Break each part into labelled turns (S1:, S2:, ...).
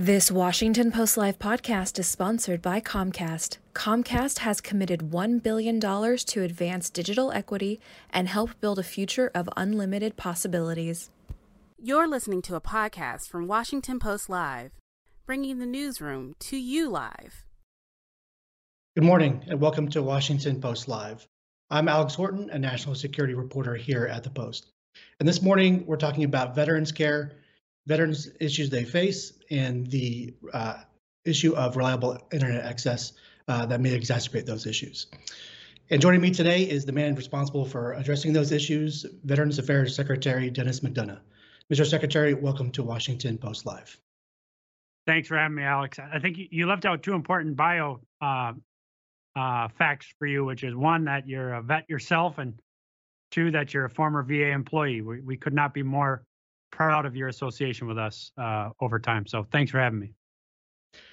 S1: This Washington Post Live podcast is sponsored by Comcast. Comcast has committed $1 billion to advance digital equity and help build a future of unlimited possibilities.
S2: You're listening to a podcast from Washington Post Live, bringing the newsroom to you live.
S3: Good morning, and welcome to Washington Post Live. I'm Alex Horton, a national security reporter here at the Post. And this morning, we're talking about veterans care veterans issues they face and the uh, issue of reliable internet access uh, that may exacerbate those issues. And joining me today is the man responsible for addressing those issues, Veterans Affairs Secretary Dennis McDonough. Mr. Secretary, welcome to Washington Post Live.
S4: Thanks for having me, Alex. I think you left out two important bio uh, uh, facts for you, which is one that you're a vet yourself, and two that you're a former VA employee. We, we could not be more proud of your association with us uh, over time. So thanks for having me.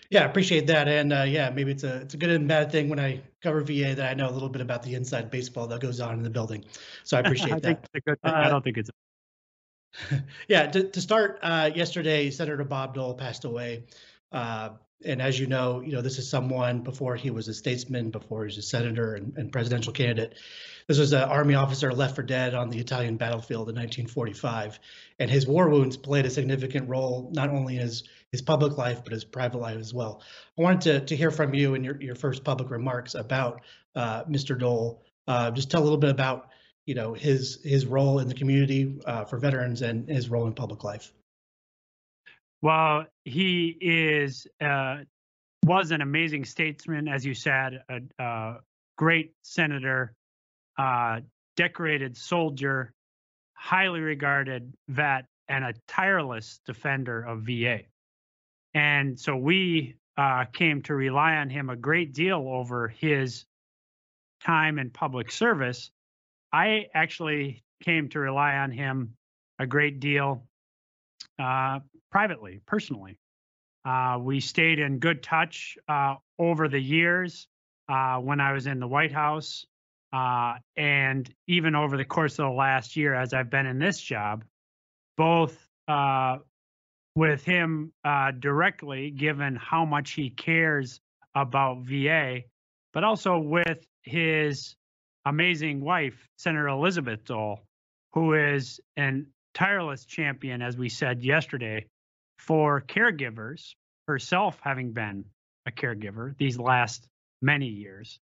S3: Yeah, I appreciate that. And uh, yeah, maybe it's a it's a good and bad thing when I cover VA that I know a little bit about the inside baseball that goes on in the building. So I appreciate
S4: I
S3: that.
S4: I uh, don't think it's.
S3: yeah, to, to start, uh, yesterday Senator Bob Dole passed away. Uh, and as you know, you know this is someone before he was a statesman, before he was a senator and, and presidential candidate. This was an army officer left for dead on the Italian battlefield in 1945, and his war wounds played a significant role not only in his his public life but his private life as well. I wanted to to hear from you in your your first public remarks about uh, Mr. Dole. Uh, just tell a little bit about you know his his role in the community uh, for veterans and his role in public life.
S4: Well, he is uh, was an amazing statesman, as you said, a, a great senator, uh, decorated soldier, highly regarded vet, and a tireless defender of VA. And so we uh, came to rely on him a great deal over his time in public service. I actually came to rely on him a great deal uh, privately, personally. Uh, we stayed in good touch uh, over the years uh, when I was in the White House, uh, and even over the course of the last year as I've been in this job, both uh, with him directly, given how much he cares about VA, but also with his amazing wife, Senator Elizabeth Dole, who is an tireless champion, as we said yesterday, for caregivers, herself having been a caregiver these last many years,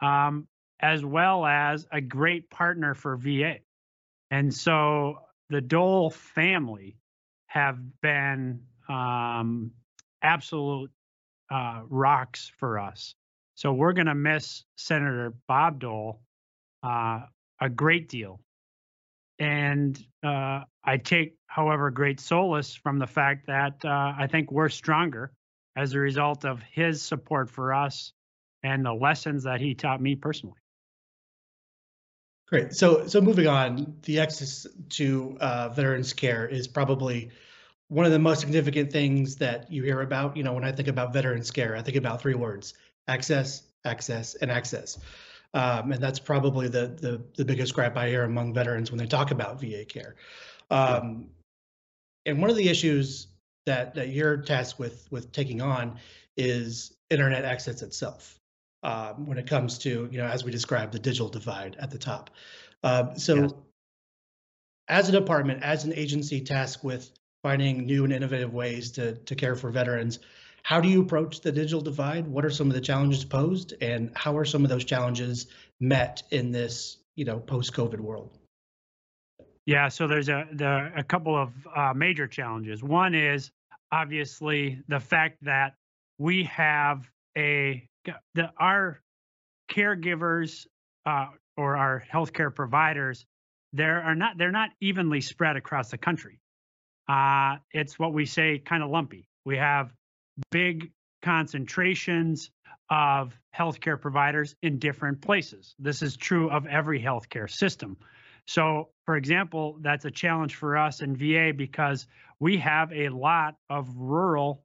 S4: um, as well as a great partner for VA. And so the Dole family have been um, absolute uh, rocks for us. So we're going to miss Senator Bob Dole uh, a great deal. And uh, I take, however, great solace from the fact that uh, I think we're stronger as a result of his support for us and the lessons that he taught me personally.
S3: Great. So, so moving on, the access to uh, veterans care is probably one of the most significant things that you hear about. You know, when I think about veterans care, I think about three words: access, access, and access. Um, and that's probably the, the, the biggest gripe I hear among veterans when they talk about VA care. Um, and one of the issues that that you're tasked with with taking on is internet access itself. Um, when it comes to you know as we described the digital divide at the top. Uh, so, yes. as a department, as an agency tasked with finding new and innovative ways to to care for veterans, how do you approach the digital divide? What are some of the challenges posed, and how are some of those challenges met in this, you know, post-COVID world?
S4: Yeah, so there's a the, a couple of uh, major challenges. One is obviously the fact that we have a the our caregivers uh, or our healthcare providers there are not they're not evenly spread across the country. Uh, it's what we say kind of lumpy. We have big concentrations of healthcare providers in different places. This is true of every healthcare system. So, for example, that's a challenge for us in VA because we have a lot of rural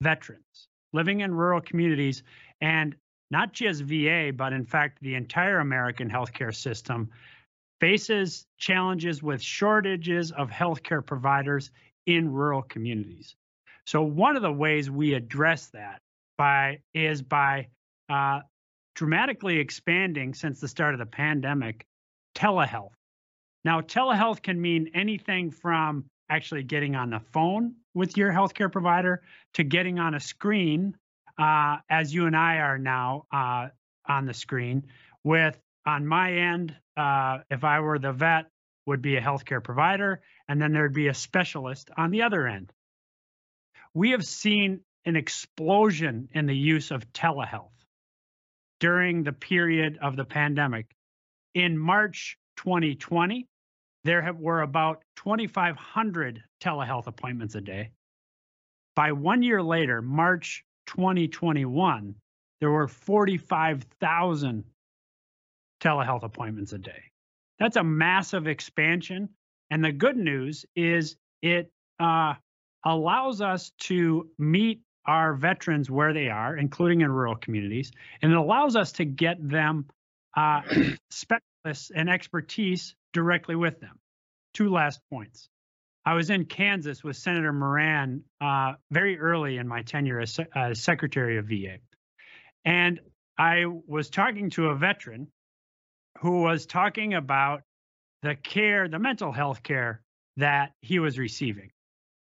S4: veterans living in rural communities and not just VA, but in fact, the entire American healthcare system faces challenges with shortages of healthcare providers in rural communities. So one of the ways we address that by is by uh, dramatically expanding since the start of the pandemic telehealth. Now, telehealth can mean anything from actually getting on the phone with your healthcare provider to getting on a screen, uh, as you and I are now uh, on the screen. With on my end, uh, if I were the vet, would be a healthcare provider, and then there'd be a specialist on the other end. We have seen an explosion in the use of telehealth during the period of the pandemic. In March 2020, there have, were about 2,500 telehealth appointments a day. By one year later, March 2021, there were 45,000 telehealth appointments a day. That's a massive expansion. And the good news is it uh, allows us to meet our veterans where they are, including in rural communities, and it allows us to get them uh, specialists and expertise directly with them. Two last points. I was in Kansas with Senator Moran uh, very early in my tenure as uh, Secretary of VA. And I was talking to a veteran who was talking about the care, the mental health care that he was receiving.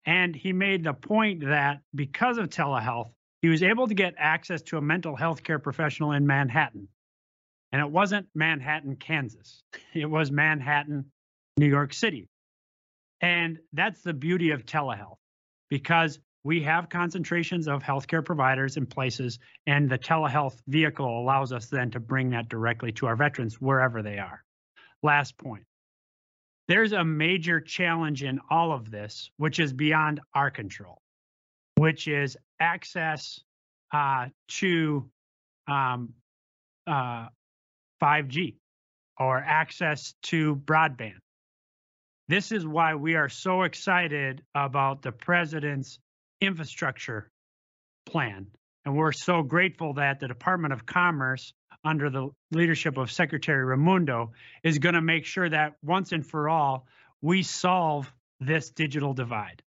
S4: And he made the point that because of telehealth, he was able to get access to a mental health care professional in Manhattan. And it wasn't Manhattan, Kansas, it was Manhattan, New York City. And that's the beauty of telehealth because we have concentrations of healthcare providers in places, and the telehealth vehicle allows us then to bring that directly to our veterans wherever they are. Last point there's a major challenge in all of this, which is beyond our control, which is access uh, to um, uh, 5G or access to broadband. This is why we are so excited about the president's infrastructure plan. And we're so grateful that the Department of Commerce, under the leadership of Secretary Raimondo, is going to make sure that once and for all, we solve this digital divide.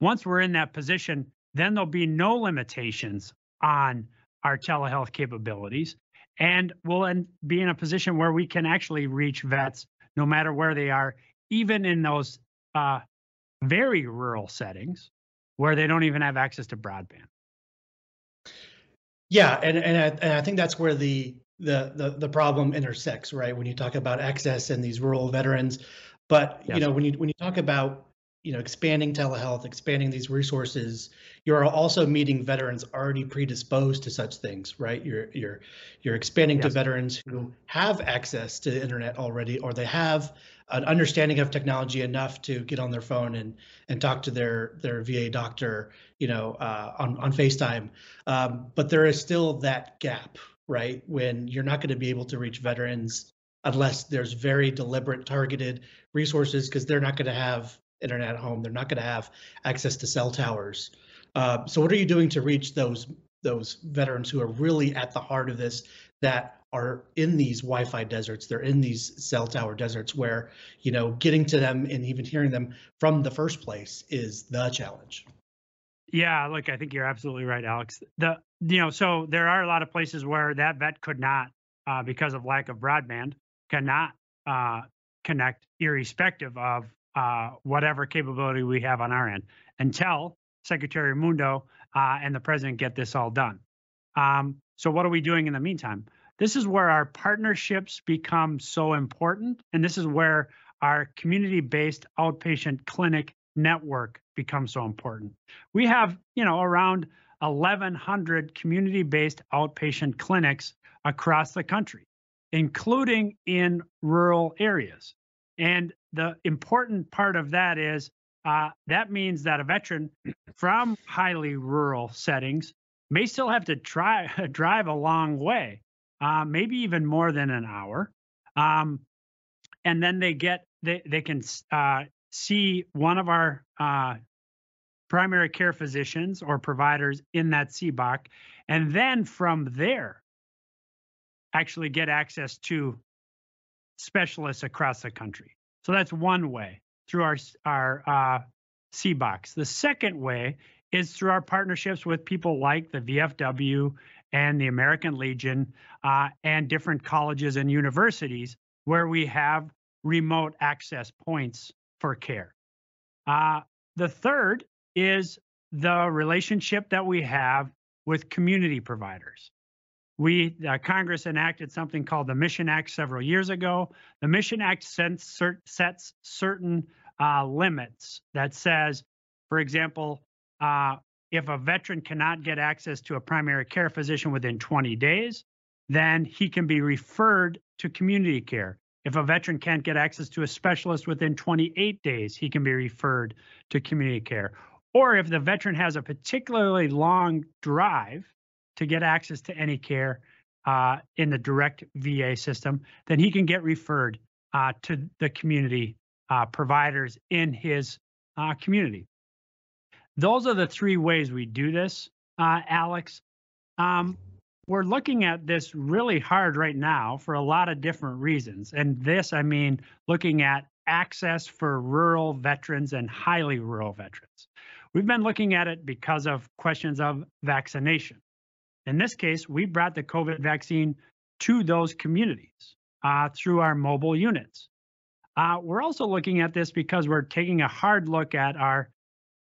S4: Once we're in that position, then there'll be no limitations on our telehealth capabilities. And we'll be in a position where we can actually reach vets no matter where they are, even in those uh, very rural settings where they don't even have access to broadband.
S3: Yeah, and and I, and I think that's where the, the the the problem intersects, right? When you talk about access and these rural veterans, but yes. you know when you when you talk about you know expanding telehealth, expanding these resources, you're also meeting veterans already predisposed to such things, right? You're you're you're expanding yes. to veterans who have access to the internet already, or they have an understanding of technology enough to get on their phone and and talk to their their VA doctor, you know, uh, on on FaceTime. Um, but there is still that gap, right? When you're not going to be able to reach veterans unless there's very deliberate, targeted resources, because they're not going to have internet at home. They're not going to have access to cell towers. Uh, so, what are you doing to reach those those veterans who are really at the heart of this that are in these Wi-Fi deserts. They're in these cell tower deserts where, you know, getting to them and even hearing them from the first place is the challenge.
S4: Yeah, look, I think you're absolutely right, Alex. The you know, so there are a lot of places where that vet could not, uh, because of lack of broadband, cannot uh, connect, irrespective of uh, whatever capability we have on our end, until Secretary Raimondo uh, and the president get this all done. Um, so, what are we doing in the meantime? This is where our partnerships become so important. And this is where our community based outpatient clinic network becomes so important. We have, you know, around 1,100 community based outpatient clinics across the country, including in rural areas. And the important part of that is uh, that means that a veteran from highly rural settings may still have to try drive a long way uh, maybe even more than an hour. Um, and then they get they they can uh, see one of our uh, primary care physicians or providers in that CBOC, and then from there, actually get access to specialists across the country. So that's one way through our our uh, CBOCs. The second way is through our partnerships with people like the VFW and the American Legion uh, and different colleges and universities where we have remote access points for care. Uh, the third is the relationship that we have with community providers. We uh, Congress enacted something called the Mission Act several years ago. The Mission Act sets, sets certain uh, limits that says, for example, uh, if a veteran cannot get access to a primary care physician within 20 days, then he can be referred to community care. If a veteran can't get access to a specialist within 28 days, he can be referred to community care. Or if the veteran has a particularly long drive to get access to any care uh, in the direct VA system, then he can get referred uh, to the community uh, providers in his uh, community. Those are the three ways we do this, uh, Alex. Um, we're looking at this really hard right now for a lot of different reasons. And this, I mean, looking at access for rural veterans and highly rural veterans. We've been looking at it because of questions of vaccination. In this case, we brought the COVID vaccine to those communities uh, through our mobile units. Uh, we're also looking at this because we're taking a hard look at our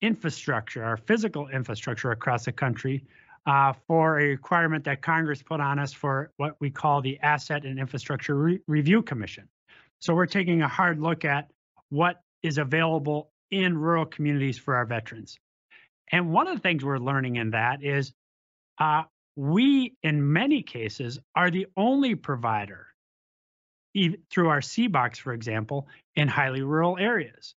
S4: infrastructure, our physical infrastructure across the country, uh, for a requirement that Congress put on us for what we call the Asset and Infrastructure Re- Review Commission. So we're taking a hard look at what is available in rural communities for our veterans. And one of the things we're learning in that is uh, we, in many cases, are the only provider through our CBOCs, for example, in highly rural areas.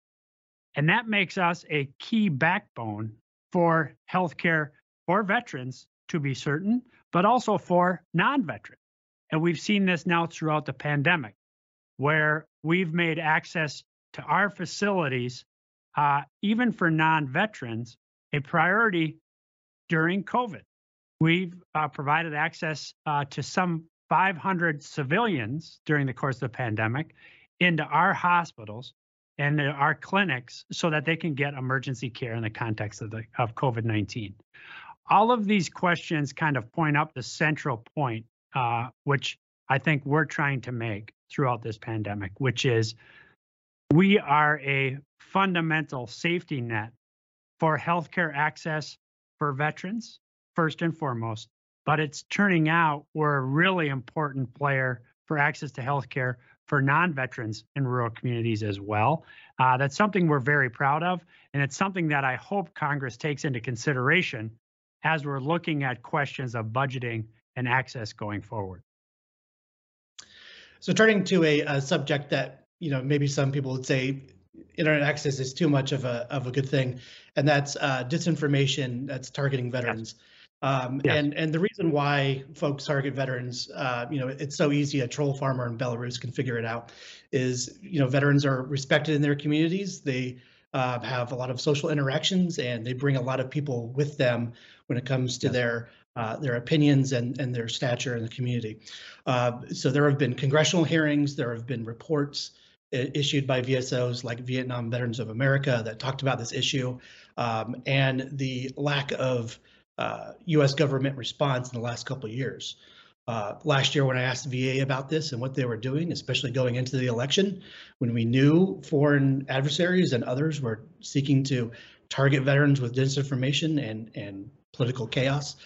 S4: And that makes us a key backbone for healthcare for veterans to be certain, but also for non veterans. And we've seen this now throughout the pandemic, where we've made access to our facilities, uh, even for non veterans, a priority during COVID. We've uh, provided access uh, to some 500 civilians during the course of the pandemic into our hospitals and our clinics so that they can get emergency care in the context of the of COVID-19. All of these questions kind of point up the central point, uh, which I think we're trying to make throughout this pandemic, which is we are a fundamental safety net for healthcare access for veterans, first and foremost, but it's turning out we're a really important player for access to healthcare for non-veterans in rural communities as well. Uh, that's something we're very proud of, and it's something that I hope Congress takes into consideration as we're looking at questions of budgeting and access going forward.
S3: So, turning to a, a subject that you know maybe some people would say internet access is too much of a of a good thing, and that's uh, disinformation that's targeting veterans. Yes. Um. And and the reason why folks target veterans, uh, you know, it's so easy. A troll farmer in Belarus can figure it out. Is you know, veterans are respected in their communities. They uh, have a lot of social interactions, and they bring a lot of people with them when it comes to yes. their uh, their opinions and and their stature in the community. Uh, so there have been congressional hearings. There have been reports issued by VSOs like Vietnam Veterans of America that talked about this issue, um, and the lack of uh, U.S. government response in the last couple of years. Uh, last year, when I asked VA about this and what they were doing, especially going into the election, when we knew foreign adversaries and others were seeking to target veterans with disinformation and and political chaos,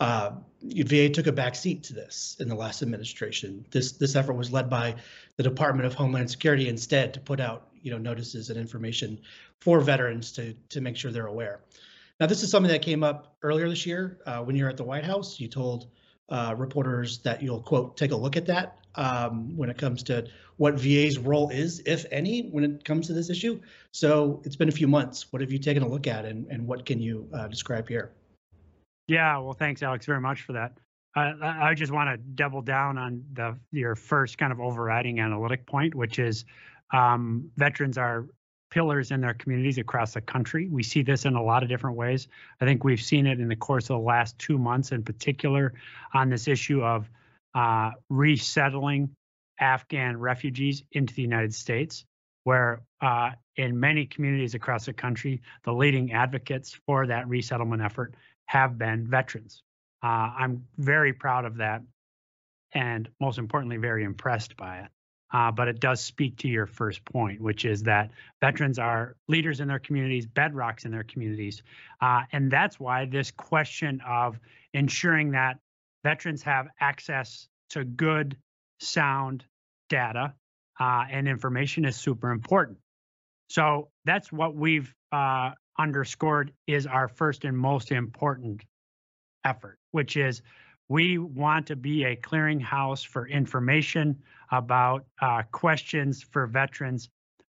S3: uh, VA took a back seat to this in the last administration. This this effort was led by the Department of Homeland Security instead to put out you know notices and information for veterans to to make sure they're aware. Now, this is something that came up earlier this year uh, when you're at the White House. You told uh, reporters that you'll, quote, take a look at that um, when it comes to what VA's role is, if any, when it comes to this issue. So it's been a few months. What have you taken a look at and, and what can you uh, describe here?
S4: Yeah, well, thanks, Alex, very much for that. I just want to double down on the your first kind of overriding analytic point, which is um, veterans are pillars in their communities across the country. We see this in a lot of different ways. I think we've seen it in the course of the last two months, in particular, on this issue of uh, resettling Afghan refugees into the United States. where uh, in many communities across the country, the leading advocates for that resettlement effort have been veterans. Uh, I'm very proud of that, and most importantly, very impressed by it. Uh, but it does speak to your first point, which is that veterans are leaders in their communities, bedrocks in their communities. Uh, and that's why this question of ensuring that veterans have access to good, sound data uh, and information is super important. So that's what we've uh, underscored is our first and most important effort, which is we want to be a clearinghouse for information about uh, questions for veterans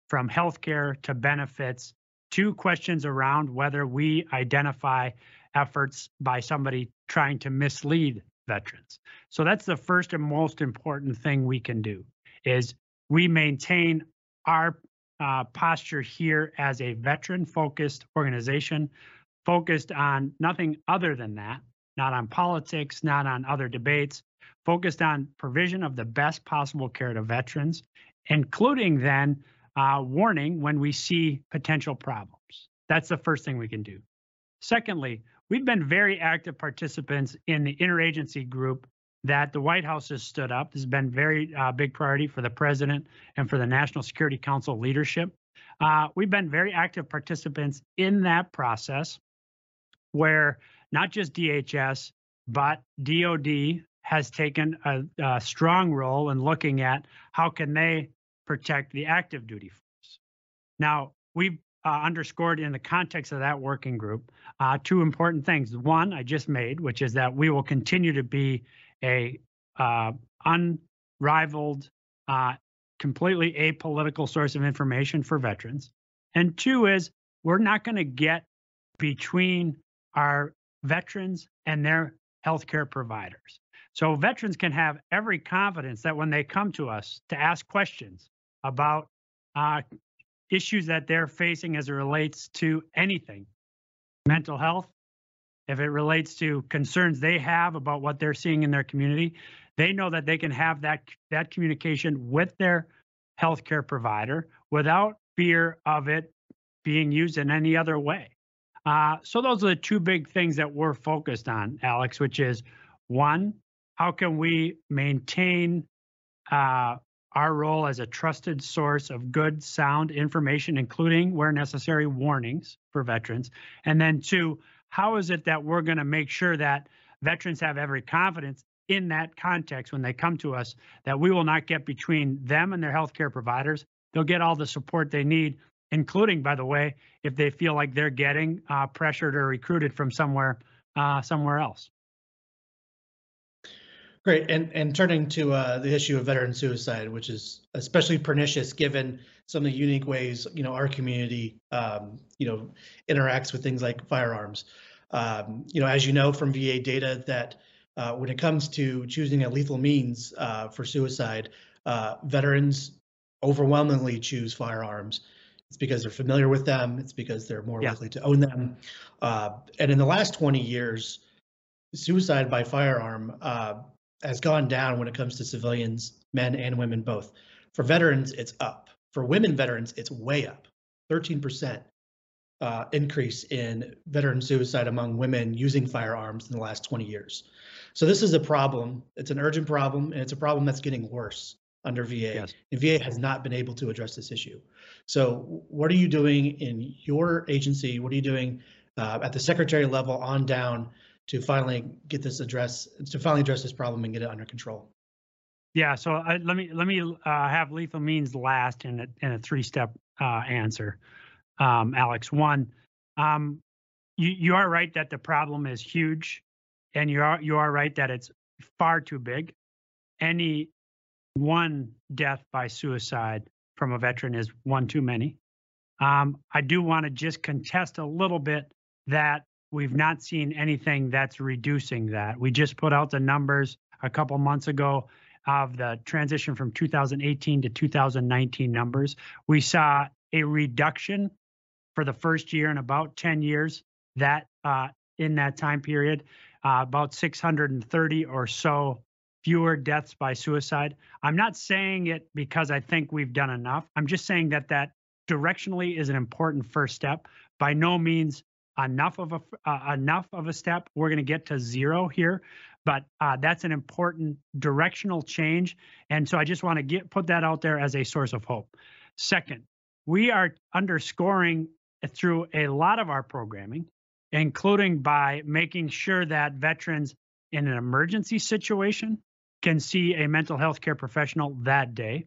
S4: from healthcare to benefits to questions around whether we identify efforts by somebody trying to mislead veterans. So that's the first and most important thing we can do is we maintain our uh, posture here as a veteran focused organization focused on nothing other than that, not on politics, not on other debates, focused on provision of the best possible care to veterans, including then uh, warning when we see potential problems. That's the first thing we can do. Secondly, we've been very active participants in the interagency group that the White House has stood up. This has been very uh, big priority for the president and for the National Security Council leadership. Uh, we've been very active participants in that process where not just DHS, but DOD has taken a, a strong role in looking at how can they protect the active duty force. Now, we've uh, underscored in the context of that working group uh, two important things. One, I just made, which is that we will continue to be a uh, unrivaled, uh, completely apolitical source of information for veterans. And two is we're not going to get between our veterans and their healthcare providers. So veterans can have every confidence that when they come to us to ask questions about uh, issues that they're facing as it relates to anything, mental health, if it relates to concerns they have about what they're seeing in their community, they know that they can have that that communication with their healthcare provider without fear of it being used in any other way. Uh, so those are the two big things that we're focused on, Alex, which is one, how can we maintain uh, our role as a trusted source of good, sound information, including where necessary warnings for veterans, and then two, how is it that we're going to make sure that veterans have every confidence in that context when they come to us that we will not get between them and their healthcare providers? They'll get all the support they need, including, by the way, if they feel like they're getting uh, pressured or recruited from somewhere uh, somewhere else.
S3: Great, and and turning to uh, the issue of veteran suicide, which is especially pernicious given some of the unique ways you know our community um, you know interacts with things like firearms. Um, you know, as you know from VA data, that uh, when it comes to choosing a lethal means uh, for suicide, uh, veterans overwhelmingly choose firearms. It's because they're familiar with them. It's because they're more yeah. likely to own them. Uh, and in the last 20 years, suicide by firearm uh, has gone down when it comes to civilians, men and women both. For veterans, it's up. For women veterans, it's way up, 13% uh, increase in veteran suicide among women using firearms in the last 20 years. So this is a problem. It's an urgent problem, and it's a problem that's getting worse under VA. Yes. And VA has not been able to address this issue. So what are you doing in your agency? What are you doing uh, at the secretary level on down to finally get this address to finally address this problem and get it under control.
S4: Yeah, so uh, let me let me uh, have lethal means last in a, in a three step uh, answer, um, Alex. One, um, you you are right that the problem is huge, and you are you are right that it's far too big. Any one death by suicide from a veteran is one too many. Um, I do want to just contest a little bit that we've not seen anything that's reducing that. We just put out the numbers a couple months ago of the transition from 2018 to 2019 numbers. We saw a reduction for the first year in about 10 years that uh, in that time period, uh, about 630 or so fewer deaths by suicide. I'm not saying it because I think we've done enough. I'm just saying that that directionally is an important first step. By no means enough of a uh, enough of a step. We're going to get to zero here, but uh, that's an important directional change. And so I just want to get put that out there as a source of hope. Second, we are underscoring through a lot of our programming, including by making sure that veterans in an emergency situation can see a mental health care professional that day.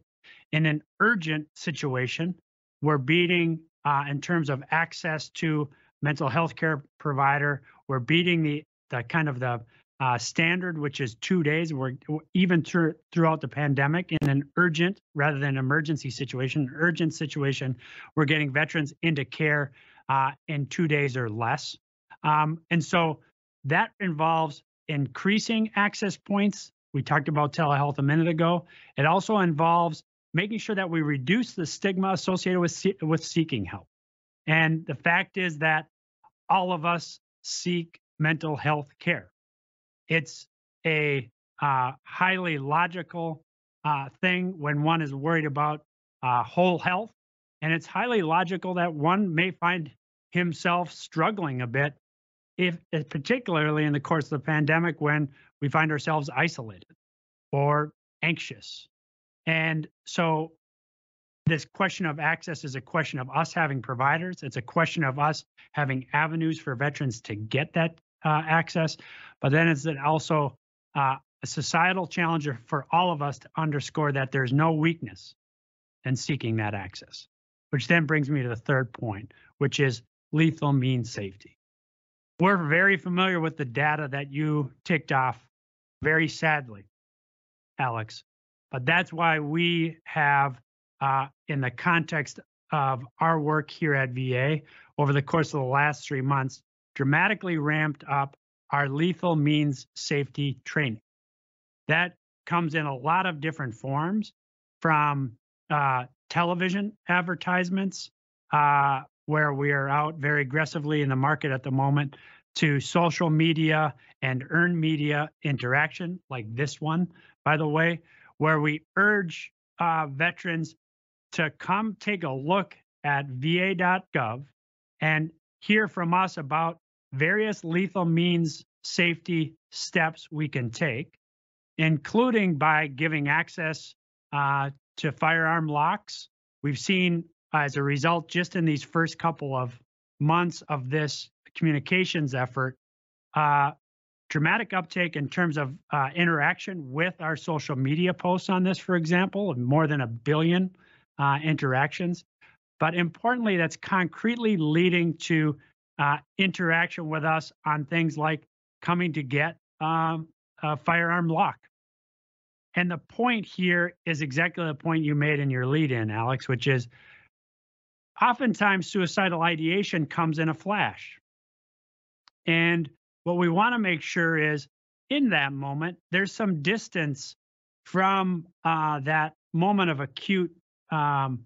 S4: In an urgent situation, we're beating uh, in terms of access to mental health care provider. We're beating the the kind of the uh, standard, which is two days. We're even through, throughout the pandemic in an urgent rather than emergency situation, urgent situation, we're getting veterans into care uh, in two days or less. Um, and so that involves increasing access points. We talked about telehealth a minute ago. It also involves making sure that we reduce the stigma associated with with seeking help. And the fact is that all of us seek mental health care. It's a uh, highly logical uh, thing when one is worried about uh, whole health. And it's highly logical that one may find himself struggling a bit, if particularly in the course of the pandemic when we find ourselves isolated or anxious. And so this question of access is a question of us having providers. It's a question of us having avenues for veterans to get that uh, access. But then it's also uh, a societal challenge for all of us to underscore that there's no weakness in seeking that access, which then brings me to the third point, which is lethal means safety. We're very familiar with the data that you ticked off very sadly, Alex, but that's why we have uh, in the context of our work here at VA over the course of the last three months, dramatically ramped up our lethal means safety training. That comes in a lot of different forms from uh, television advertisements, uh, where we are out very aggressively in the market at the moment, to social media and earned media interaction, like this one, by the way, where we urge uh, veterans to come take a look at va.gov and hear from us about various lethal means safety steps we can take, including by giving access uh, to firearm locks. We've seen, as a result, just in these first couple of months of this communications effort, uh, dramatic uptake in terms of uh, interaction with our social media posts on this, for example, more than a billion uh, interactions. But importantly, that's concretely leading to uh, interaction with us on things like coming to get um, a firearm lock. And the point here is exactly the point you made in your lead in, Alex, which is oftentimes suicidal ideation comes in a flash. And what we want to make sure is in that moment, there's some distance from uh, that moment of acute um,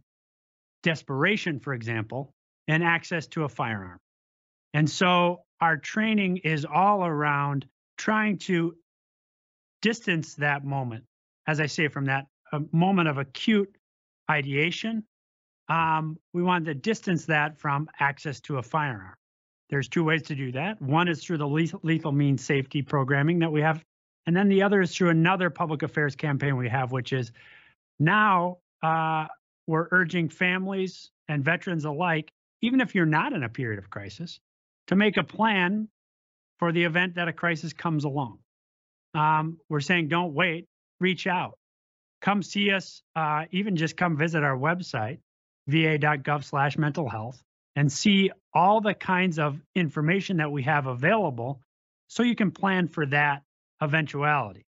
S4: desperation, for example, and access to a firearm. And so our training is all around trying to distance that moment, as I say, from that uh, moment of acute ideation. Um, we want to distance that from access to a firearm. There's two ways to do that. One is through the lethal, lethal means safety programming that we have, and then the other is through another public affairs campaign we have, which is now uh, we're urging families and veterans alike, even if you're not in a period of crisis, to make a plan for the event that a crisis comes along. Um, we're saying don't wait, reach out, come see us, uh, even just come visit our website, va.gov slash mental health, and see all the kinds of information that we have available so you can plan for that eventuality.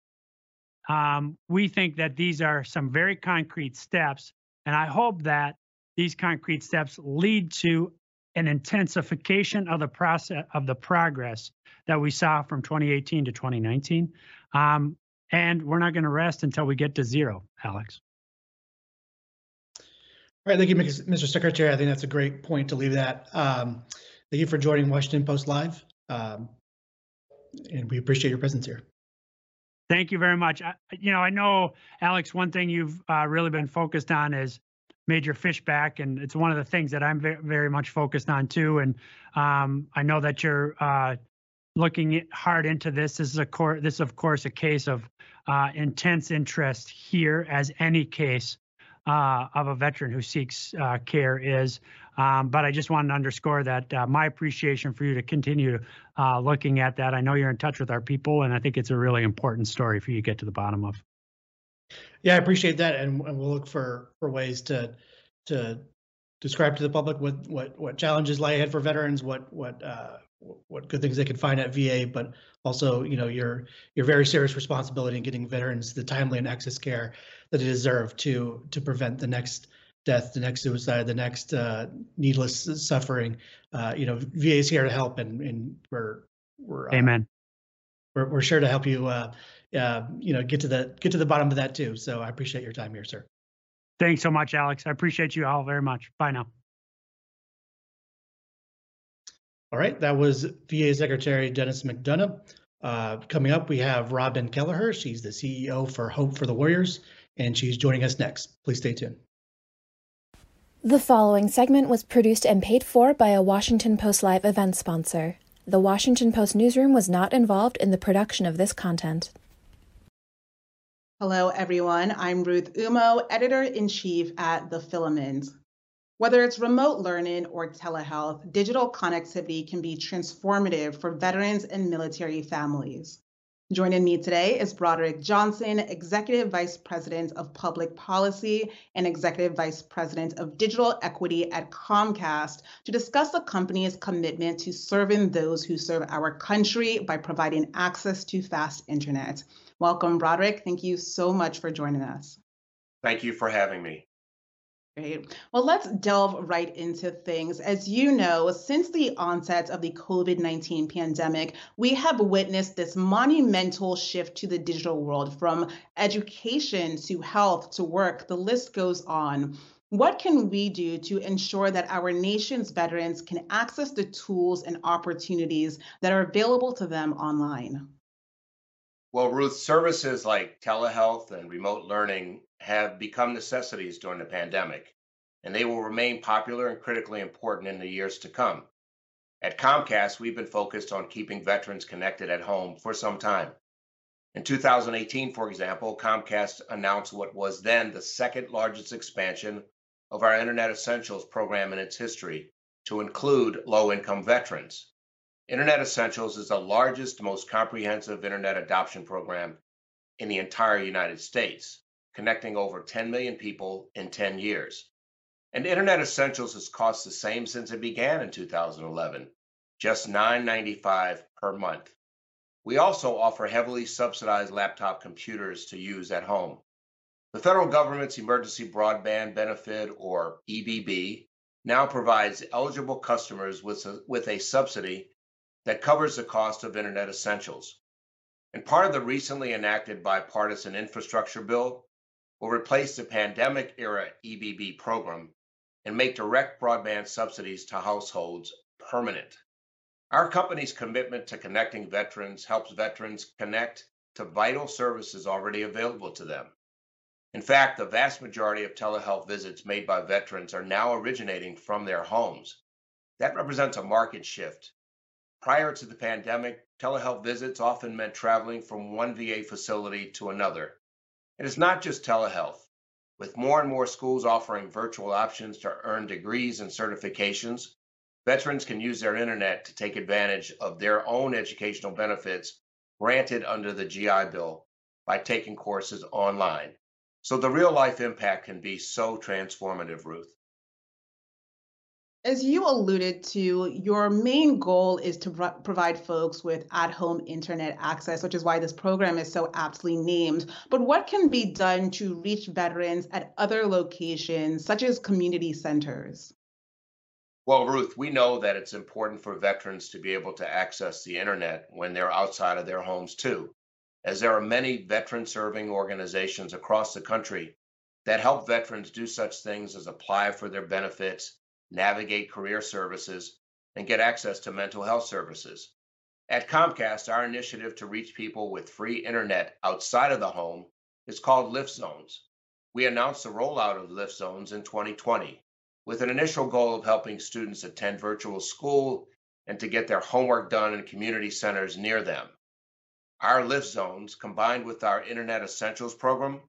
S4: Um, we think that these are some very concrete steps, and I hope that these concrete steps lead to an intensification of the process of the progress that we saw from 2018 to 2019. Um, and we're not going to rest until we get to zero, Alex.
S3: Right, thank you, Mr. Secretary. I think that's a great point to leave that. Um, thank you for joining Washington Post Live, um, and we appreciate your presence here.
S4: Thank you very much. I, you know, I know, Alex, one thing you've uh, really been focused on is major Fishback, and it's one of the things that I'm very, much focused on too. And um, I know that you're uh, looking hard into this. This is a cor- this is of course a case of uh, intense interest here, as any case uh, of a veteran who seeks uh, care is. Um, but I just wanted to underscore that uh, my appreciation for you to continue uh, looking at that. I know you're in touch with our people, and I think it's a really important story for you to get to the bottom of.
S3: Yeah, I appreciate that, and, and we'll look for for ways to to describe to the public what what what challenges lie ahead for veterans, what what uh, what good things they can find at VA, but also you know your your very serious responsibility in getting veterans the timely and access care that they deserve to to prevent the next death, the next suicide, the next uh, needless suffering. Uh, you know, VA is here to help, and and we're we're
S4: uh, amen.
S3: We're we're sure to help you. Uh, uh, you know, get to the get to the bottom of that too. So I appreciate your time here, sir.
S4: Thanks so much, Alex. I appreciate you all very much. Bye now.
S3: All right, that was VA Secretary Dennis McDonough. Uh, coming up, we have Robin Kelleher. She's the CEO for Hope for the Warriors, and she's joining us next. Please stay tuned.
S1: The following segment was produced and paid for by a Washington Post Live event sponsor. The Washington Post newsroom was not involved in the production of this content.
S5: Hello, everyone. I'm Ruth Umoh, editor in chief at The Filament. Whether it's remote learning or telehealth, digital connectivity can be transformative for veterans and military families. Joining me today is Broderick Johnson, Executive Vice President of Public Policy and Executive Vice President of Digital Equity at Comcast, to discuss the company's commitment to serving those who serve our country by providing access to fast internet. Welcome, Broderick. Thank you so much for joining us.
S6: Thank you for having me.
S5: Great. Well, let's delve right into things. As you know, since the onset of the COVID 19 pandemic, we have witnessed this monumental shift to the digital world from education to health to work. The list goes on. What can we do to ensure that our nation's veterans can access the tools and opportunities that are available to them online?
S6: Well, Ruth, services like telehealth and remote learning have become necessities during the pandemic, and they will remain popular and critically important in the years to come. At Comcast, we've been focused on keeping veterans connected at home for some time. In 2018, for example, Comcast announced what was then the second largest expansion of our Internet Essentials program in its history to include low income veterans. Internet Essentials is the largest, most comprehensive Internet adoption program in the entire United States connecting over 10 million people in 10 years. And Internet Essentials has cost the same since it began in 2011, just $9.95 per month. We also offer heavily subsidized laptop computers to use at home. The federal government's Emergency Broadband Benefit, or EBB, now provides eligible customers with a, with a subsidy that covers the cost of Internet Essentials. And part of the recently enacted bipartisan infrastructure bill will replace the pandemic era EBB program and make direct broadband subsidies to households permanent. Our company's commitment to connecting veterans helps veterans connect to vital services already available to them. In fact, the vast majority of telehealth visits made by veterans are now originating from their homes. That represents a market shift. Prior to the pandemic, telehealth visits often meant traveling from one VA facility to another, And it is not just telehealth. With more and more schools offering virtual options to earn degrees and certifications, veterans can use their internet to take advantage of their own educational benefits granted under the GI Bill by taking courses online. So the real life impact can be so transformative, Ruth.
S5: As you alluded to, your main goal is to pro- provide folks with at home internet access, which is why this program is so aptly named. But what can be done to reach veterans at other locations, such as community centers?
S6: Well, Ruth, we know that it's important for veterans to be able to access the internet when they're outside of their homes, too, as there are many veteran serving organizations across the country that help veterans do such things as apply for their benefits navigate career services, and get access to mental health services. At Comcast, our initiative to reach people with free internet outside of the home is called Lift Zones. We announced the rollout of Lift Zones in 2020 with an initial goal of helping students attend virtual school and to get their homework done in community centers near them. Our Lift Zones, combined with our Internet Essentials program,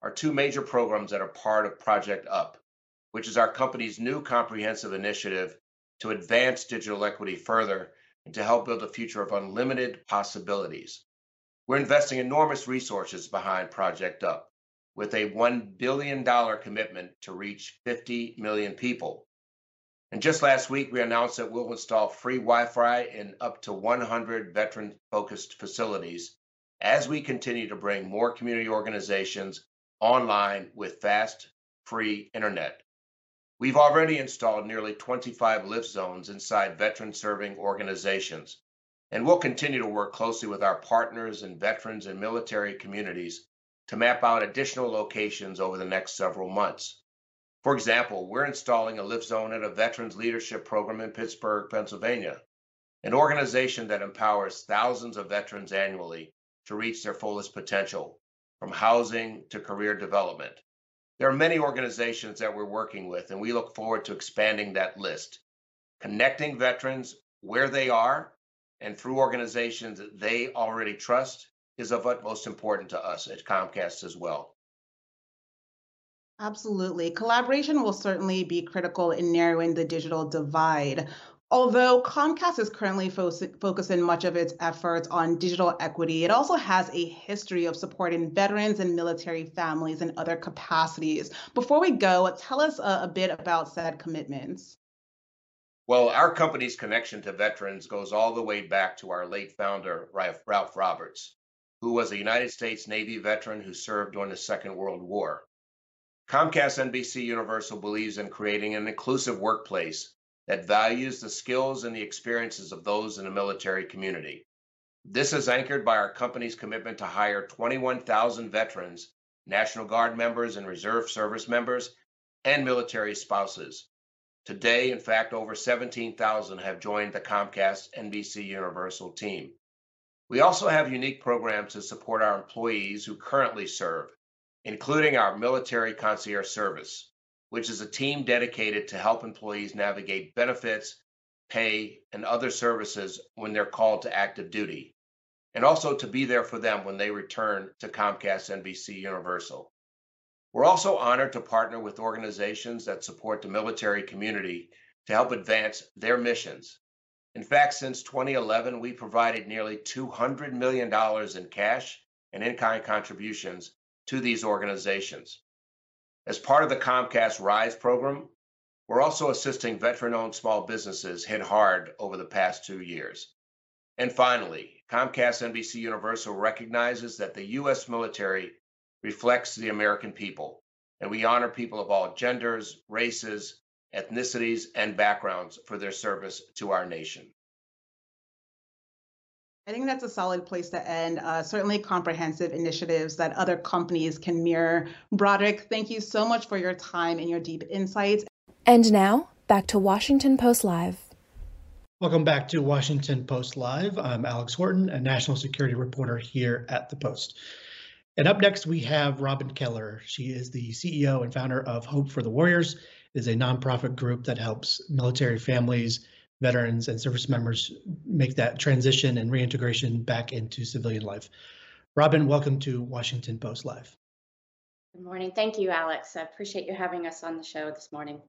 S6: are two major programs that are part of Project UP, which is our company's new comprehensive initiative to advance digital equity further and to help build a future of unlimited possibilities. We're investing enormous resources behind Project UP with a $1 billion commitment to reach 50 million people. And just last week, we announced that we'll install free Wi Fi in up to 100 veteran focused facilities as we continue to bring more community organizations online with fast, free internet. We've already installed nearly 25 lift zones inside veteran serving organizations, and we'll continue to work closely with our partners and veterans and military communities to map out additional locations over the next several months. For example, we're installing a lift zone at a Veterans Leadership Program in Pittsburgh, Pennsylvania, an organization that empowers thousands of veterans annually to reach their fullest potential, from housing to career development. There are many organizations that we're working with, and we look forward to expanding that list. Connecting veterans where they are and through organizations that they already trust is of utmost importance to us at Comcast as well.
S5: Absolutely. Collaboration will certainly be critical in narrowing the digital divide. Although Comcast is currently fo- focusing much of its efforts on digital equity, it also has a history of supporting veterans and military families in other capacities. Before we go, tell us a, a bit about said commitments.
S6: Well, our company's connection to veterans goes all the way back to our late founder, Ralph Roberts, who was a United States Navy veteran who served during the Second World War. Comcast NBC Universal believes in creating an inclusive workplace that values the skills and the experiences of those in the military community. This is anchored by our company's commitment to hire 21,000 veterans, National Guard members, and Reserve Service members, and military spouses. Today, in fact, over 17,000 have joined the Comcast NBC Universal team. We also have unique programs to support our employees who currently serve, including our military concierge service which is a team dedicated to help employees navigate benefits, pay, and other services when they're called to active duty, and also to be there for them when they return to Comcast NBC Universal. We're also honored to partner with organizations that support the military community to help advance their missions. In fact, since 2011, we provided nearly $200 million in cash and in kind contributions to these organizations. As part of the Comcast Rise program, we're also assisting veteran owned small businesses hit hard over the past two years. And finally, Comcast NBC Universal recognizes that the U.S. military reflects the American people, and we honor people of all genders, races, ethnicities, and backgrounds for their service to our nation.
S5: I think that's a solid place to end. Uh, certainly comprehensive initiatives that other companies can mirror. Broderick, thank you so much for your time and your deep insights.
S1: And now, back to Washington Post Live.
S3: Welcome back to Washington Post Live. I'm Alex Horton, a national security reporter here at the Post. And up next, we have Robin Kelleher. She is the CEO and founder of Hope for the Warriors. It is a nonprofit group that helps military families veterans and service members make that transition and reintegration back into civilian life. Robin, welcome to Washington Post Live.
S7: Good morning. Thank you, Alex. I appreciate you having us on the show this morning.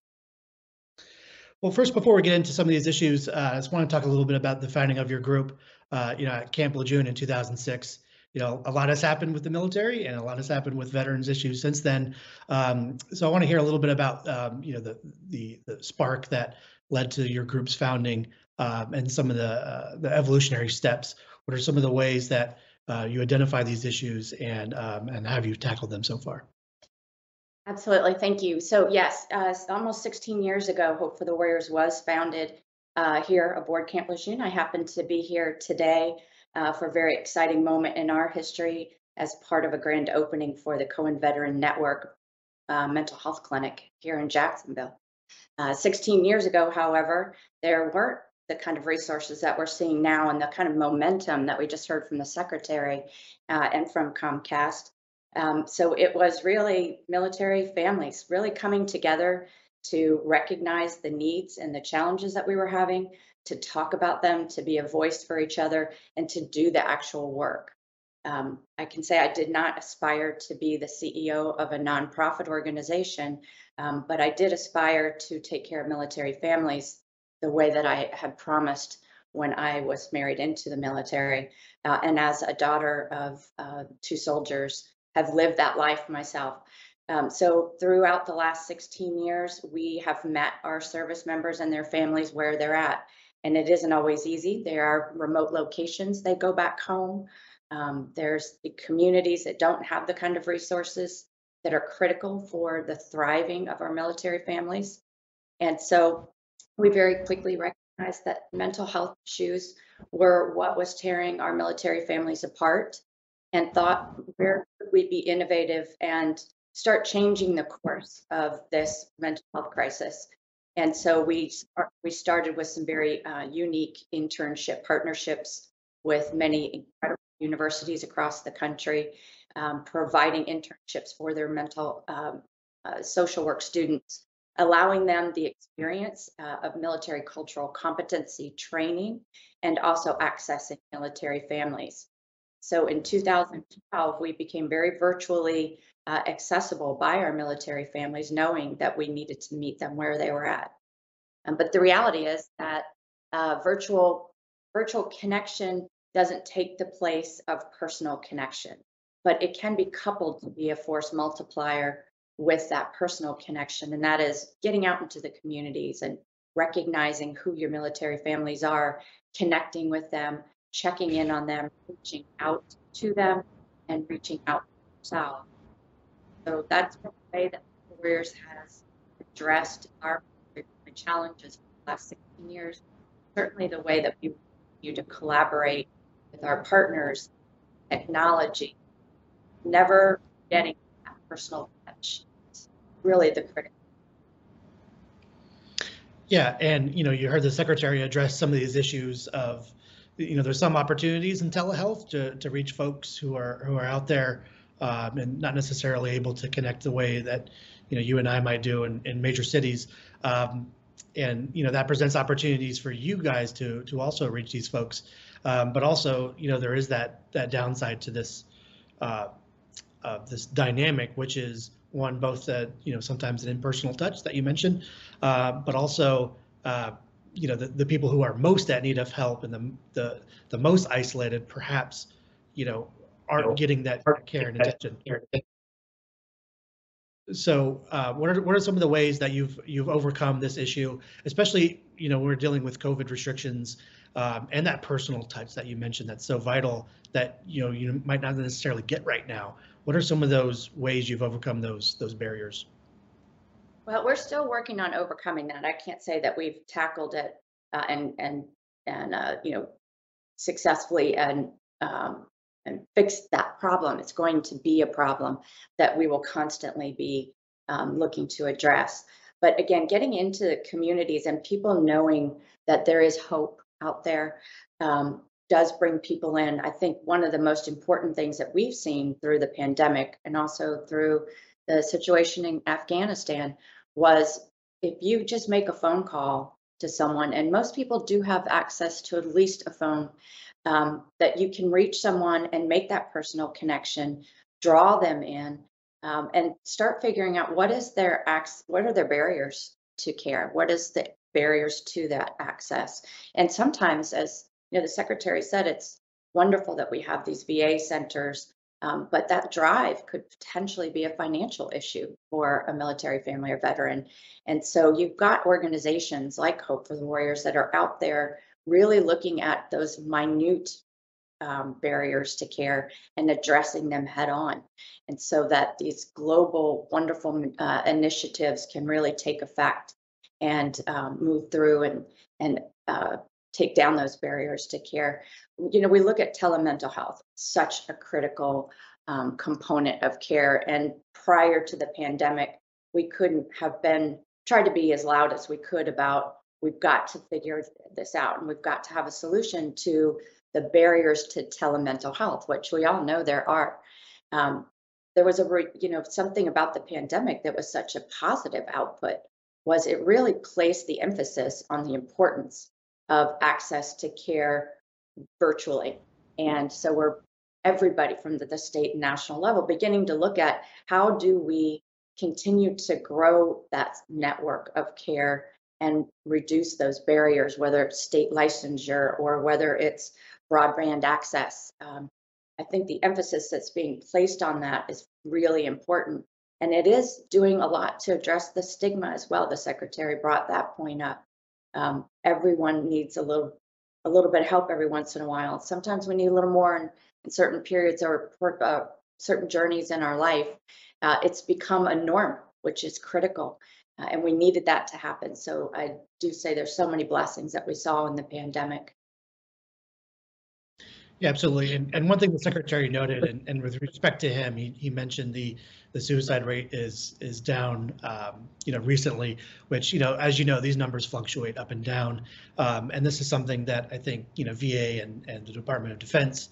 S3: Well, first, before we get into some of these issues, uh, I just want to talk a little bit about the founding of your group. Uh, you know, at Camp Lejeune in 2006. You know, a lot has happened with the military, and a lot has happened with veterans issues since then. Um, so I want to hear a little bit about, um, you know, the the the spark that led to your group's founding um, and some of the uh, the evolutionary steps. What are some of the ways that uh, you identify these issues and um, and have you tackled them so far?
S7: Absolutely, thank you. So yes, uh, almost 16 years ago, Hope for the Warriors was founded uh, here aboard Camp Lejeune. I happen to be here today uh, for a very exciting moment in our history as part of a grand opening for the Cohen Veteran Network uh, Mental Health Clinic here in Jacksonville. Uh, 16 years ago, however, there weren't the kind of resources that we're seeing now and the kind of momentum that we just heard from the secretary uh, and from Comcast. Um, so it was really military families really coming together to recognize the needs and the challenges that we were having, to talk about them, to be a voice for each other, and to do the actual work. Um, I can say I did not aspire to be the CEO of a nonprofit organization, um, but I did aspire to take care of military families the way that I had promised when I was married into the military. Uh, and as a daughter of uh, two soldiers, have lived that life myself. Um, so throughout the last 16 years, we have met our service members and their families where they're at. And it isn't always easy. There are remote locations they go back home. Um, there's the communities that don't have the kind of resources that are critical for the thriving of our military families. And so we very quickly recognized that mental health issues were what was tearing our military families apart and thought where could we be innovative and start changing the course of this mental health crisis. And so we we started with some very uh, unique internship partnerships with many incredible universities across the country, um, providing internships for their mental um, uh, social work students, allowing them the experience uh, of military cultural competency training, and also accessing military families. So in 2012, we became very virtually uh, accessible by our military families, knowing that we needed to meet them where they were at. Um, but the reality is that uh, virtual virtual connection doesn't take the place of personal connection, but it can be coupled to be a force multiplier with that personal connection, and that is getting out into the communities and recognizing who your military families are, connecting with them, checking in on them, reaching out to them, and reaching out themselves. So that's the way that Warriors has addressed our challenges for the last 16 years. Certainly the way that we continue to collaborate with our partners, technology, never getting that personal touch. It's really the critical.
S3: Yeah, and you know, you heard the secretary address some of these issues of, you know, there's some opportunities in telehealth to to reach folks who are who are out there um, and not necessarily able to connect the way that you know you and I might do in, in major cities. Um, and you know that presents opportunities for you guys to to also reach these folks. Um, but also, you know, there is that that downside to this uh, uh, this dynamic, which is one both that you know sometimes an impersonal touch that you mentioned, uh, but also uh, you know the, the people who are most at need of help and the the the most isolated perhaps you know aren't getting that care and attention. So, uh, what are what are some of the ways that you've you've overcome this issue, especially you know we're dealing with COVID restrictions um, and that personal touch that you mentioned that's so vital that you know you might not necessarily get right now. What are some of those ways you've overcome those those barriers?
S7: Well, we're still working on overcoming that. I can't say that we've tackled it uh, and and and uh, you know successfully and um, and fix that problem. It's going to be a problem that we will constantly be um, looking to address. But again, getting into communities and people knowing that there is hope out there um, does bring people in. I think one of the most important things that we've seen through the pandemic and also through the situation in Afghanistan was if you just make a phone call to someone, and most people do have access to at least a phone, um, that you can reach someone and make that personal connection, draw them in, um, and start figuring out what is their access, what are their barriers to care, what is the barriers to that access, and sometimes, as you know, the secretary said, it's wonderful that we have these VA centers. Um, but that drive could potentially be a financial issue for a military family or veteran. And so you've got organizations like Hope for the Warriors that are out there really looking at those minute um, barriers to care and addressing them head on. And so that these global, wonderful uh, initiatives can really take effect and um, move through and, and uh, take down those barriers to care. You know, we look at telemental health, such a critical um, component of care. And prior to the pandemic, we couldn't have been tried to be as loud as we could about we've got to figure this out and we've got to have a solution to the barriers to telemental health, which we all know there are. Um, there was a, you know, something about the pandemic that was such a positive output was it really placed the emphasis on the importance of access to care virtually. And so we're everybody from the, the state and national level beginning to look at how do we continue to grow that network of care and reduce those barriers, whether it's state licensure or whether it's broadband access. Um, I think the emphasis that's being placed on that is really important. And it is doing a lot to address the stigma as well. The secretary brought that point up. Um, everyone needs a little a little bit of help every once in a while. Sometimes we need a little more in, in certain periods or uh, certain journeys in our life. Uh, it's become a norm, which is critical. Uh, and we needed that to happen. So I do say there's so many blessings that we saw in the pandemic.
S3: Yeah, absolutely. And, and one thing the secretary noted, and, and with respect to him, he, he mentioned the the suicide rate is is down, um, you know, recently. Which you know, as you know, these numbers fluctuate up and down, um, and this is something that I think you know VA and and the Department of Defense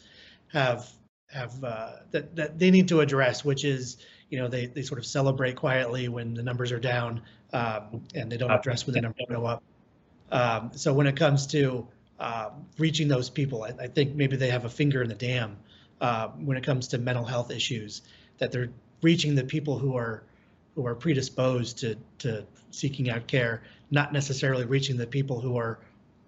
S3: have have uh, that that they need to address, which is you know they they sort of celebrate quietly when the numbers are down, um, and they don't address when the numbers go up. Um, so when it comes to um, reaching those people. I, I, think maybe they have a finger in the dam uh, when it comes to mental health issues. That they're reaching the people who are who are predisposed to to seeking out care, not necessarily reaching the people who are,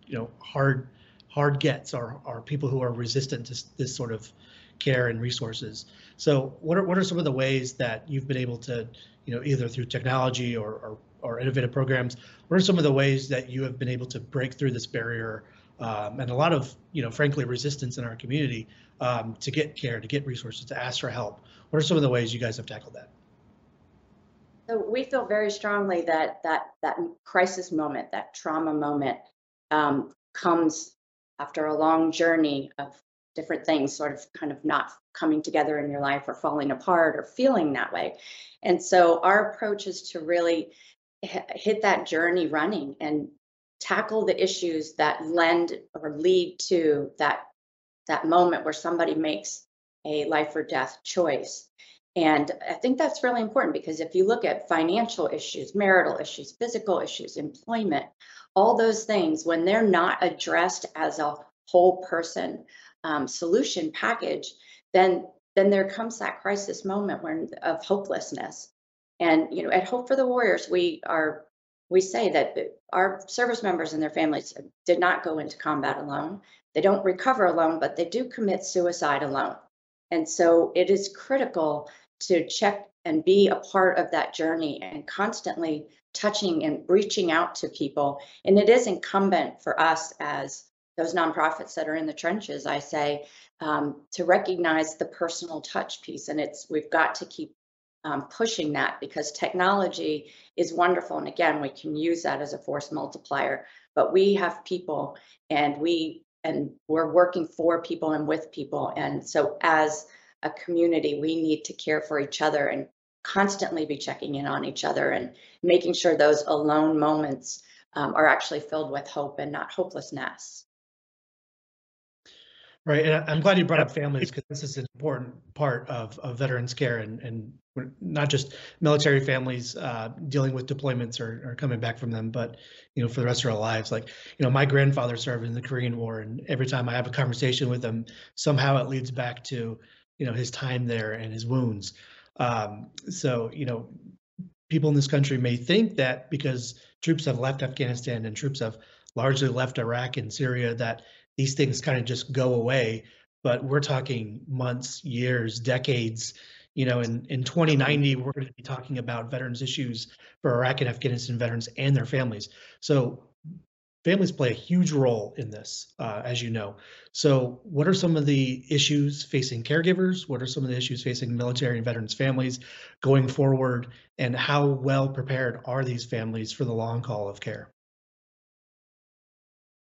S3: you know, hard hard gets or are people who are resistant to this sort of care and resources. So what are what are some of the ways that you've been able to, you know, either through technology or or, or innovative programs, what are some of the ways that you have been able to break through this barrier um, and a lot of, you know, frankly, resistance in our community um, to get care, to get resources, to ask for help. What are some of the ways you guys have tackled that?
S7: So we feel very strongly that that that crisis moment, that trauma moment, um, comes after a long journey of different things, sort of kind of not coming together in your life or falling apart or feeling that way. And so our approach is to really hit that journey running and tackle the issues that lend or lead to that that moment where somebody makes a life or death choice. And i think that's really important because if you look at financial issues marital issues physical issues employment all those things when they're not addressed as a whole person um, solution package then then there comes that crisis moment when of hopelessness. And you know at hope for the warriors we are we say that our service members and their families did not go into combat alone. They don't recover alone, but they do commit suicide alone. And so it is critical to check and be a part of that journey and constantly touching and reaching out to people. And it is incumbent for us as those nonprofits that are in the trenches, I say, um, to recognize the personal touch piece. And it's we've got to keep um, pushing that because technology is wonderful. And again, we can use that as a force multiplier, but we have people and we and we're working for people and with people. And so as a community, we need to care for each other and constantly be checking in on each other and making sure those alone moments um, are actually filled with hope and not hopelessness.
S3: Right, and I'm glad you brought up families because this is an important part of, of veterans care and, and not just military families uh, dealing with deployments or, or coming back from them, but you know for the rest of our lives. Like you know, my grandfather served in the Korean War, and every time I have a conversation with him, somehow it leads back to you know his time there and his wounds. Um, so you know, people in this country may think that because troops have left Afghanistan and troops have largely left Iraq and Syria that these things kind of just go away. But we're talking months, years, decades. You know, in, in 2090, we're going to be talking about veterans issues for Iraq and Afghanistan veterans and their families. So families play a huge role in this, uh, as you know. So, what are some of the issues facing caregivers? What are some of the issues facing military and veterans families going forward? And how well prepared are these families for the long call of care?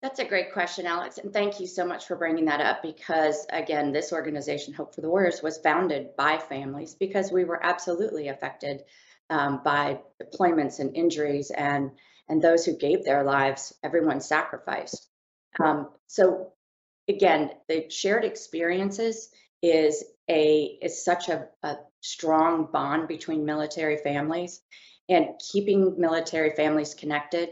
S7: That's a great question, Alex. And thank you so much for bringing that up because, again, this organization, Hope for the Warriors, was founded by families because we were absolutely affected um, by deployments and injuries and and those who gave their lives, everyone sacrificed. Um, so again, the shared experiences is a is such a, a strong bond between military families and keeping military families connected.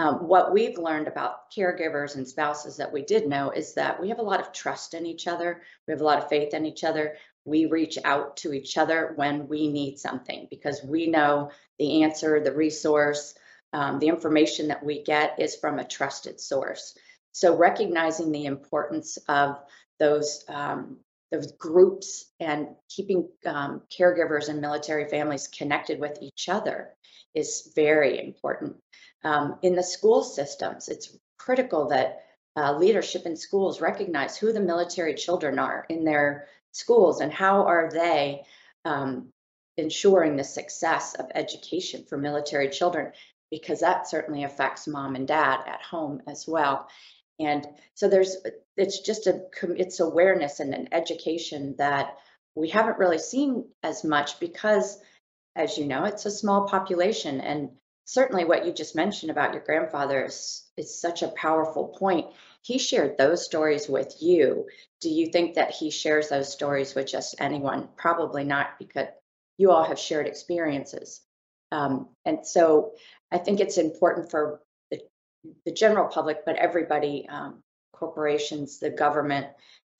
S7: Um, what we've learned about caregivers and spouses that we did know is that we have a lot of trust in each other. We have a lot of faith in each other. We reach out to each other when we need something because we know the answer, the resource, um, the information that we get is from a trusted source. So recognizing the importance of those um, those groups and keeping um, caregivers and military families connected with each other is very important. Um, in the school systems, it's critical that uh, leadership in schools recognize who the military children are in their schools and how are they um, ensuring the success of education for military children because that certainly affects mom and dad at home as well. And so there's it's just a it's awareness and an education that we haven't really seen as much because as you know it's a small population and certainly what you just mentioned about your grandfather is, is such a powerful point. He shared those stories with you. Do you think that he shares those stories with just anyone? Probably not because you all have shared experiences. Um, and so i think it's important for the the general public, but everybody, um, corporations, the government,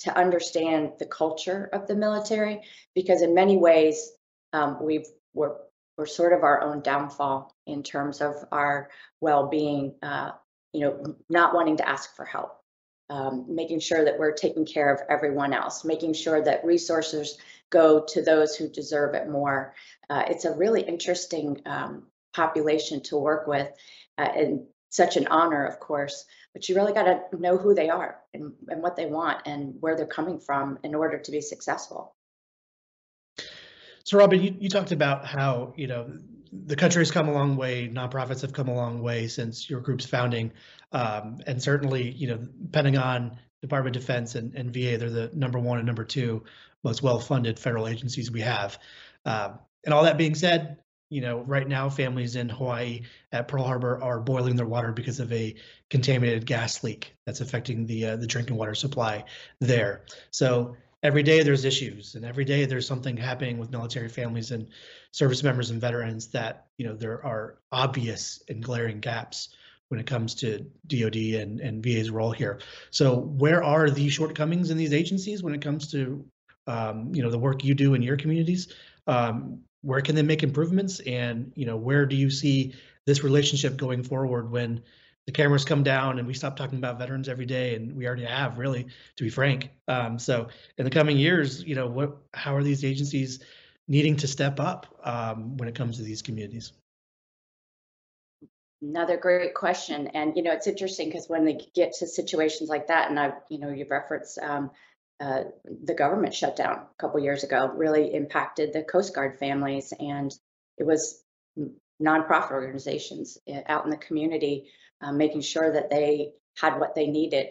S7: to understand the culture of the military, because in many ways, um, we've we're we're sort of our own downfall in terms of our well-being. Uh, you know, not wanting to ask for help, um, making sure that we're taking care of everyone else, making sure that resources go to those who deserve it more. Uh, it's a really interesting um, population to work with, uh, and such an honor, of course, but you really got to know who they are and, and what they want and where they're coming from in order to be successful.
S3: So, Robin, you, you talked about how, you know, the country has come a long way, nonprofits have come a long way since your group's founding. Um, and certainly, you know, Pentagon, Department of Defense, and, and VA, they're the number one and number two most well funded federal agencies we have. Um, and all that being said, you know, right now families in Hawaii at Pearl Harbor are boiling their water because of a contaminated gas leak that's affecting the uh, the drinking water supply there. So every day there's issues, and every day there's something happening with military families and service members and veterans that you know there are obvious and glaring gaps when it comes to DoD and and VA's role here. So where are the shortcomings in these agencies when it comes to um, you know the work you do in your communities? Um, where can they make improvements and you know where do you see this relationship going forward when the cameras come down and we stop talking about veterans every day and we already have really to be frank. Um, so in the coming years you know what how are these agencies needing to step up um, when it comes to these communities?
S7: Another great question. And you know it's interesting because when they get to situations like that and i you know you reference um, uh, the government shutdown a couple years ago really impacted the Coast Guard families, and it was nonprofit organizations eh, out in the community uh, making sure that they had what they needed.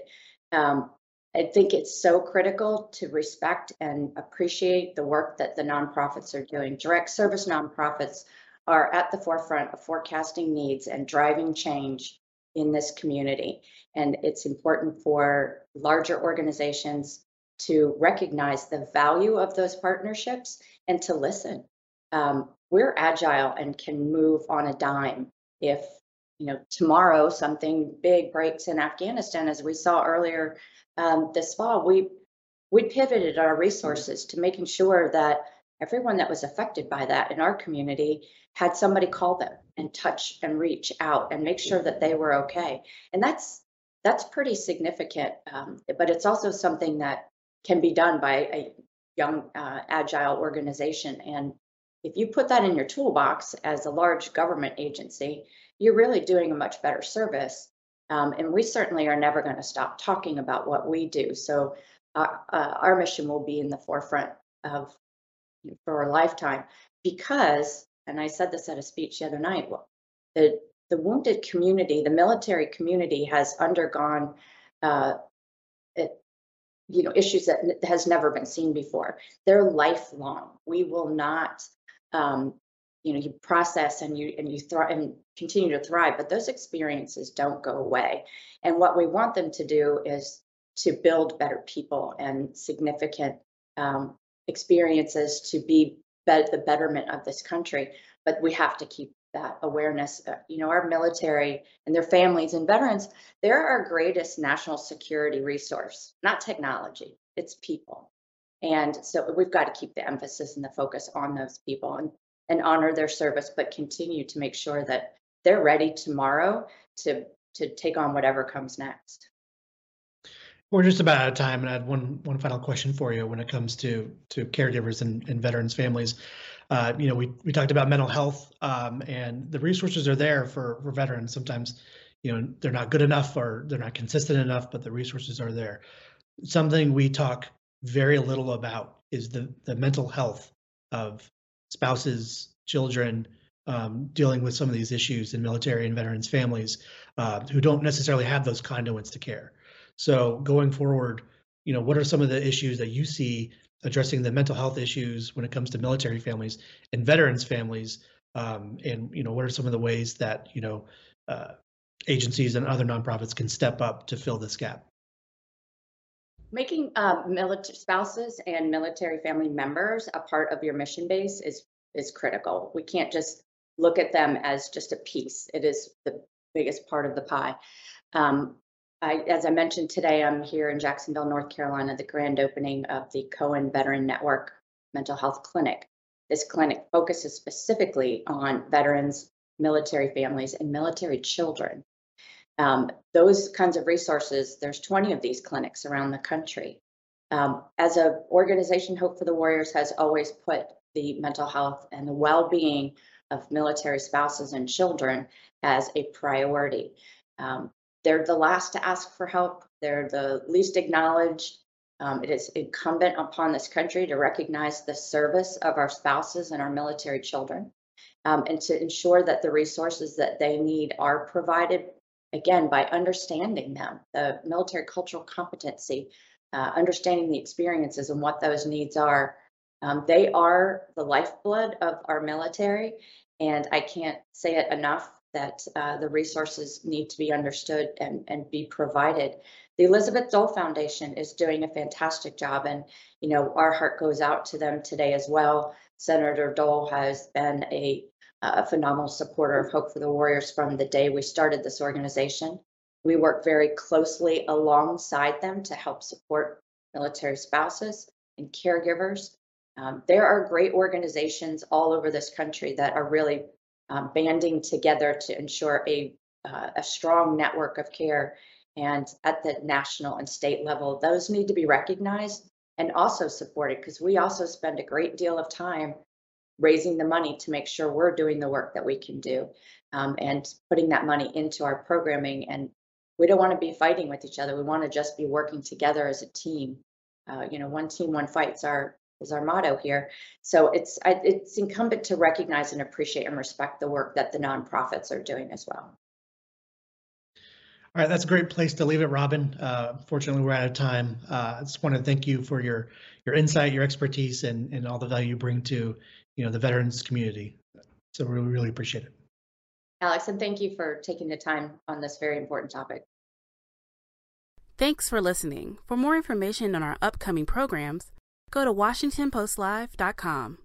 S7: Um, I think it's so critical to respect and appreciate the work that the nonprofits are doing. Direct service nonprofits are at the forefront of forecasting needs and driving change in this community. And it's important for larger organizations to recognize the value of those partnerships and to listen. Um, we're agile and can move on a dime. If you know tomorrow something big breaks in Afghanistan, as we saw earlier um, this fall, we we pivoted our resources to making sure that everyone that was affected by that in our community had somebody call them and touch and reach out and make sure that they were okay. And that's that's pretty significant, um, but it's also something that can be done by a young uh, agile organization. And if you put that in your toolbox as a large government agency, you're really doing a much better service. Um, and we certainly are never going to stop talking about what we do. So uh, uh, our mission will be in the forefront of for a lifetime because, and I said this at a speech the other night, well, the the wounded community, the military community has undergone uh, you know issues that has never been seen before they're lifelong we will not um, you know you process and you and you thrive and continue to thrive but those experiences don't go away. And what we want them to do is to build better people and significant um, experiences to be, be the betterment of this country. But we have to keep that awareness uh, you know our military and their families and veterans they're our greatest national security resource not technology it's people. And so we've got to keep the emphasis and the focus on those people. And and honor their service, but continue to make sure that they're ready tomorrow to to take on whatever comes next.
S3: We're just about out of time, and I had one one final question for you when it comes to to caregivers and, and veterans families. Uh, you know, we we talked about mental health, um, and the resources are there for for veterans. Sometimes, you know, they're not good enough or they're not consistent enough, but the resources are there. Something we talk very little about is the the mental health of spouses, children, um, dealing with some of these issues in military and veterans families uh, who don't necessarily have those conduits to care. So going forward, you know, what are some of the issues that you see addressing the mental health issues when it comes to military families and veterans families? Um, and you know, what are some of the ways that you know uh, agencies and other nonprofits can step up to fill this gap?
S7: Making uh, military spouses and military family members a part of your mission base is is critical. We can't just look at them as just a piece. It is the biggest part of the pie. Um, I, as I mentioned today, I'm here in Jacksonville, North Carolina, the grand opening of the Cohen Veteran Network Mental Health Clinic. This clinic focuses specifically on veterans, military families, and military children. Um, those kinds of resources, there's 20 of these clinics around the country. Um, as an organization, Hope for the Warriors has always put the mental health and the well-being of military spouses and children as a priority. Um, they're the last to ask for help. They're the least acknowledged. Um, it is incumbent upon this country to recognize the service of our spouses and our military children um, and to ensure that the resources that they need are provided again, by understanding them, the military cultural competency, uh, understanding the experiences and what those needs are. Um, they are the lifeblood of our military, and I can't say it enough that uh, the resources need to be understood and, and be provided. The Elizabeth Dole Foundation is doing a fantastic job, and you know our heart goes out to them today as well. Senator Dole has been a a phenomenal supporter of Hope for the Warriors from the day we started this organization. We work very closely alongside them to help support military spouses and caregivers. Um, there are great organizations all over this country that are really um, banding together to ensure a, uh, a strong network of care. And at the national and state level, those need to be recognized and also supported because we also spend a great deal of time raising the money to make sure we're doing the work that we can do um, and putting that money into our programming. And we don't want to be fighting with each other. We want to just be working together as a team. Uh, you know, one team, one fights our is our motto here. So it's it's incumbent to recognize and appreciate and respect the work that the nonprofits are doing as well.
S3: All right, that's a great place to leave it, Robin. Uh, fortunately, we're out of time. Uh, I just want to thank you for your your insight, your expertise, and and all the value you bring to you know the veterans community. So we really, really appreciate it.
S7: Alex, and thank you for taking the time on this very important topic.
S2: Thanks for listening. For more information on our upcoming programs, go to WashingtonPostLive.com.